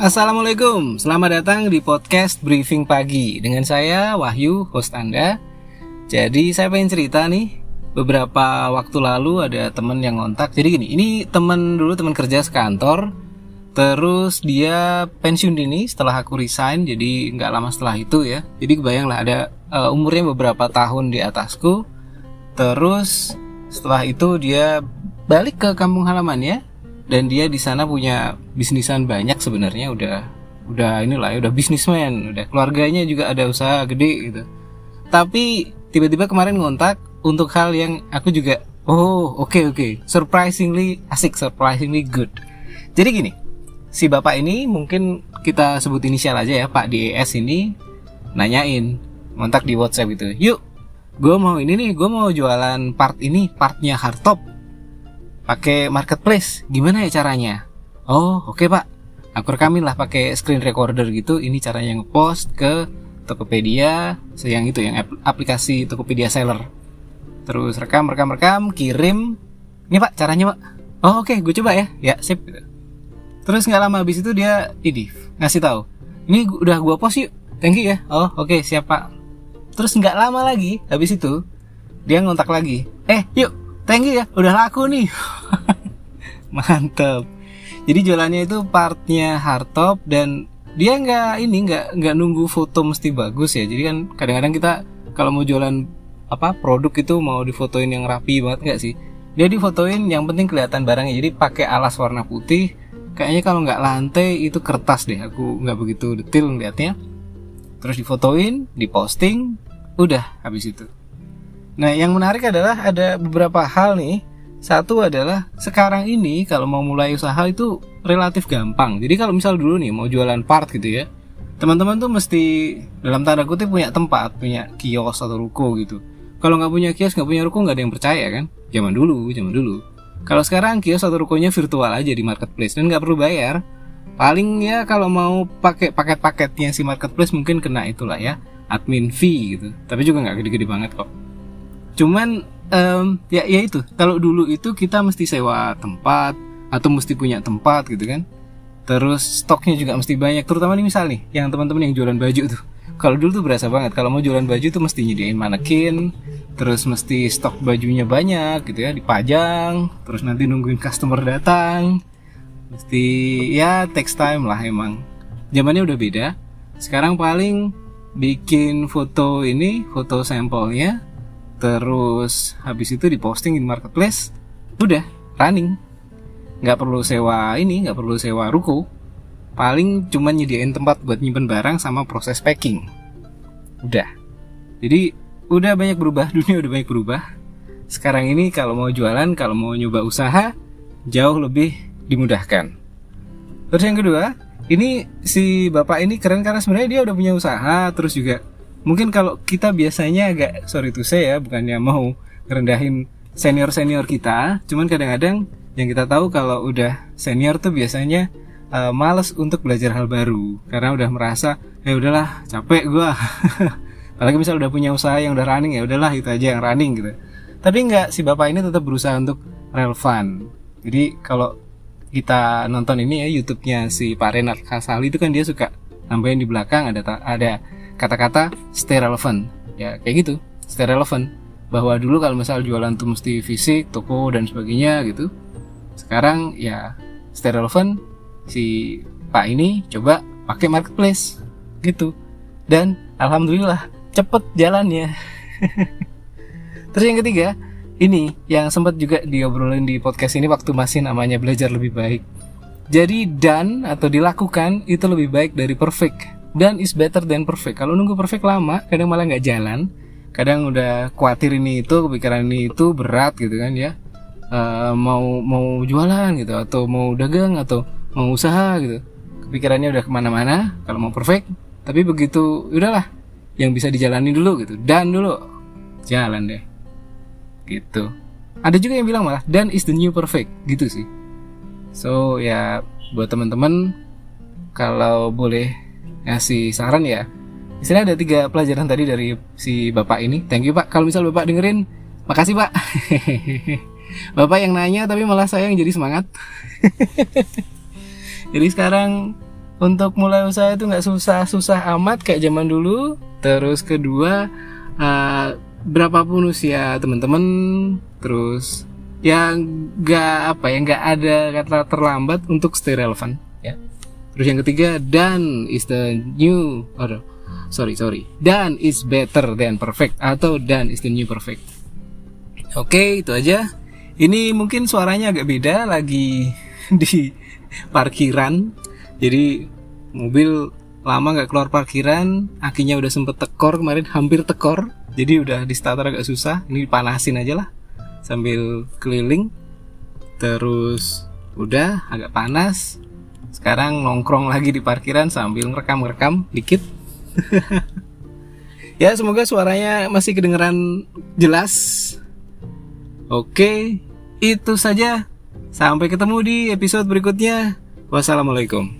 Assalamualaikum, selamat datang di podcast Briefing Pagi. Dengan saya Wahyu, host Anda. Jadi saya pengen cerita nih Beberapa waktu lalu ada temen yang ngontak. Jadi gini, ini temen dulu teman kerja sekantor. Terus dia pensiun dini setelah aku resign Jadi nggak lama setelah itu ya. Jadi kebayang lah ada uh, umurnya beberapa tahun di atasku. Terus setelah itu dia balik ke kampung halamannya dan dia di sana punya bisnisan banyak sebenarnya udah udah inilah ya udah bisnismen udah keluarganya juga ada usaha gede gitu tapi tiba-tiba kemarin ngontak untuk hal yang aku juga oh oke okay, oke okay. surprisingly asik surprisingly good jadi gini si bapak ini mungkin kita sebut inisial aja ya Pak DES ini nanyain ngontak di WhatsApp gitu yuk gue mau ini nih gue mau jualan part ini partnya hardtop pakai marketplace. Gimana ya caranya? Oh oke okay, pak. Aku rekamin lah pakai screen recorder gitu. Ini caranya ngepost ke Tokopedia yang itu yang aplikasi Tokopedia seller. Terus rekam rekam rekam kirim. Ini pak caranya pak? Oh oke okay, gue coba ya. Ya sip. Terus nggak lama habis itu dia ini ngasih tahu. Ini udah gue post yuk. Thank you ya. Oh oke okay, siap pak. Terus nggak lama lagi habis itu dia ngontak lagi. Eh yuk thank you ya udah laku nih. Mantep. Jadi jualannya itu partnya hardtop dan dia nggak ini nggak nggak nunggu foto mesti bagus ya. Jadi kan kadang-kadang kita kalau mau jualan apa produk itu mau difotoin yang rapi banget nggak sih? Dia difotoin yang penting kelihatan barangnya. Jadi pakai alas warna putih. Kayaknya kalau nggak lantai itu kertas deh aku nggak begitu detail ngeliatnya. Terus difotoin diposting udah habis itu Nah, yang menarik adalah ada beberapa hal nih. Satu adalah sekarang ini kalau mau mulai usaha itu relatif gampang. Jadi kalau misal dulu nih mau jualan part gitu ya, teman-teman tuh mesti dalam tanda kutip punya tempat, punya kios atau ruko gitu. Kalau nggak punya kios, nggak punya ruko, nggak ada yang percaya kan? Zaman dulu, zaman dulu. Kalau sekarang kios atau rukonya virtual aja di marketplace dan nggak perlu bayar. Paling ya kalau mau pakai paket-paketnya si marketplace mungkin kena itulah ya admin fee gitu. Tapi juga nggak gede-gede banget kok cuman um, ya ya itu. Kalau dulu itu kita mesti sewa tempat atau mesti punya tempat gitu kan. Terus stoknya juga mesti banyak terutama nih misal nih yang teman-teman yang jualan baju tuh. Kalau dulu tuh berasa banget kalau mau jualan baju tuh mesti nyediain manekin terus mesti stok bajunya banyak gitu ya dipajang terus nanti nungguin customer datang. Mesti ya text time lah emang. Zamannya udah beda. Sekarang paling bikin foto ini foto sampelnya terus habis itu diposting di marketplace udah running. Nggak perlu sewa ini nggak perlu sewa ruko. Paling cuma nyediain tempat buat nyimpen barang sama proses packing. Udah. Jadi udah banyak berubah dunia udah banyak berubah. Sekarang ini kalau mau jualan kalau mau nyoba usaha jauh lebih dimudahkan. Terus yang kedua ini si bapak ini keren karena sebenarnya dia udah punya usaha terus juga mungkin kalau kita biasanya agak sorry tuh saya ya bukannya mau rendahin senior senior kita cuman kadang-kadang yang kita tahu kalau udah senior tuh biasanya uh, males untuk belajar hal baru karena udah merasa ya udahlah capek gua. Apalagi misal udah punya usaha yang udah running ya udahlah itu aja yang running gitu. Tapi nggak si bapak ini tetap berusaha untuk relevan. Jadi kalau kita nonton ini ya YouTube-nya si Pak Renat Kasali itu kan dia suka nambahin di belakang ada ada kata-kata stay relevant. Ya kayak gitu. Stay relevant. Bahwa dulu kalau misal jualan tuh mesti fisik toko dan sebagainya gitu. Sekarang ya stay relevant. Si pak ini coba pakai marketplace. Gitu. Dan alhamdulillah cepet jalannya. Terus yang ketiga ini yang sempat juga diobrolin di podcast ini waktu masih namanya belajar lebih baik. Jadi dan atau dilakukan itu lebih baik dari perfect dan is better than perfect. Kalau nunggu perfect lama kadang malah nggak jalan. Kadang udah khawatir ini itu kepikiran ini itu berat gitu kan ya. Uh, mau mau jualan gitu atau mau dagang atau mau usaha gitu. Kepikirannya udah ke mana-mana kalau mau perfect. Tapi begitu udahlah yang bisa dijalani dulu gitu. Dan dulu jalan deh. Gitu. Ada juga yang bilang malah dan is the new perfect. Gitu sih. So ya buat teman-teman kalau boleh ngasih saran ya. Di sini ada tiga pelajaran tadi dari si bapak ini. Thank you pak. Kalau misal bapak dengerin makasih pak. Bapak yang nanya tapi malah saya yang jadi semangat. Jadi sekarang untuk mulai usaha itu nggak susah-susah amat kayak zaman dulu. Terus kedua, uh, berapapun usia teman-teman, terus yang nggak apa ya nggak ada kata terlambat untuk stay relevan ya. Terus yang ketiga, dan is the new, oh, sorry sorry, dan is better than perfect atau dan is the new perfect. Oke itu aja. Ini mungkin suaranya agak beda lagi di parkiran. Jadi mobil lama nggak keluar parkiran akinya udah sempet tekor kemarin hampir tekor. Jadi udah di starter agak susah. Ini panasin aja lah sambil keliling. Terus udah agak panas sekarang nongkrong lagi di parkiran sambil ngerekam-rekam dikit. Ya semoga suaranya masih kedengeran jelas. Oke itu saja. Sampai ketemu di episode berikutnya. Wassalamualaikum.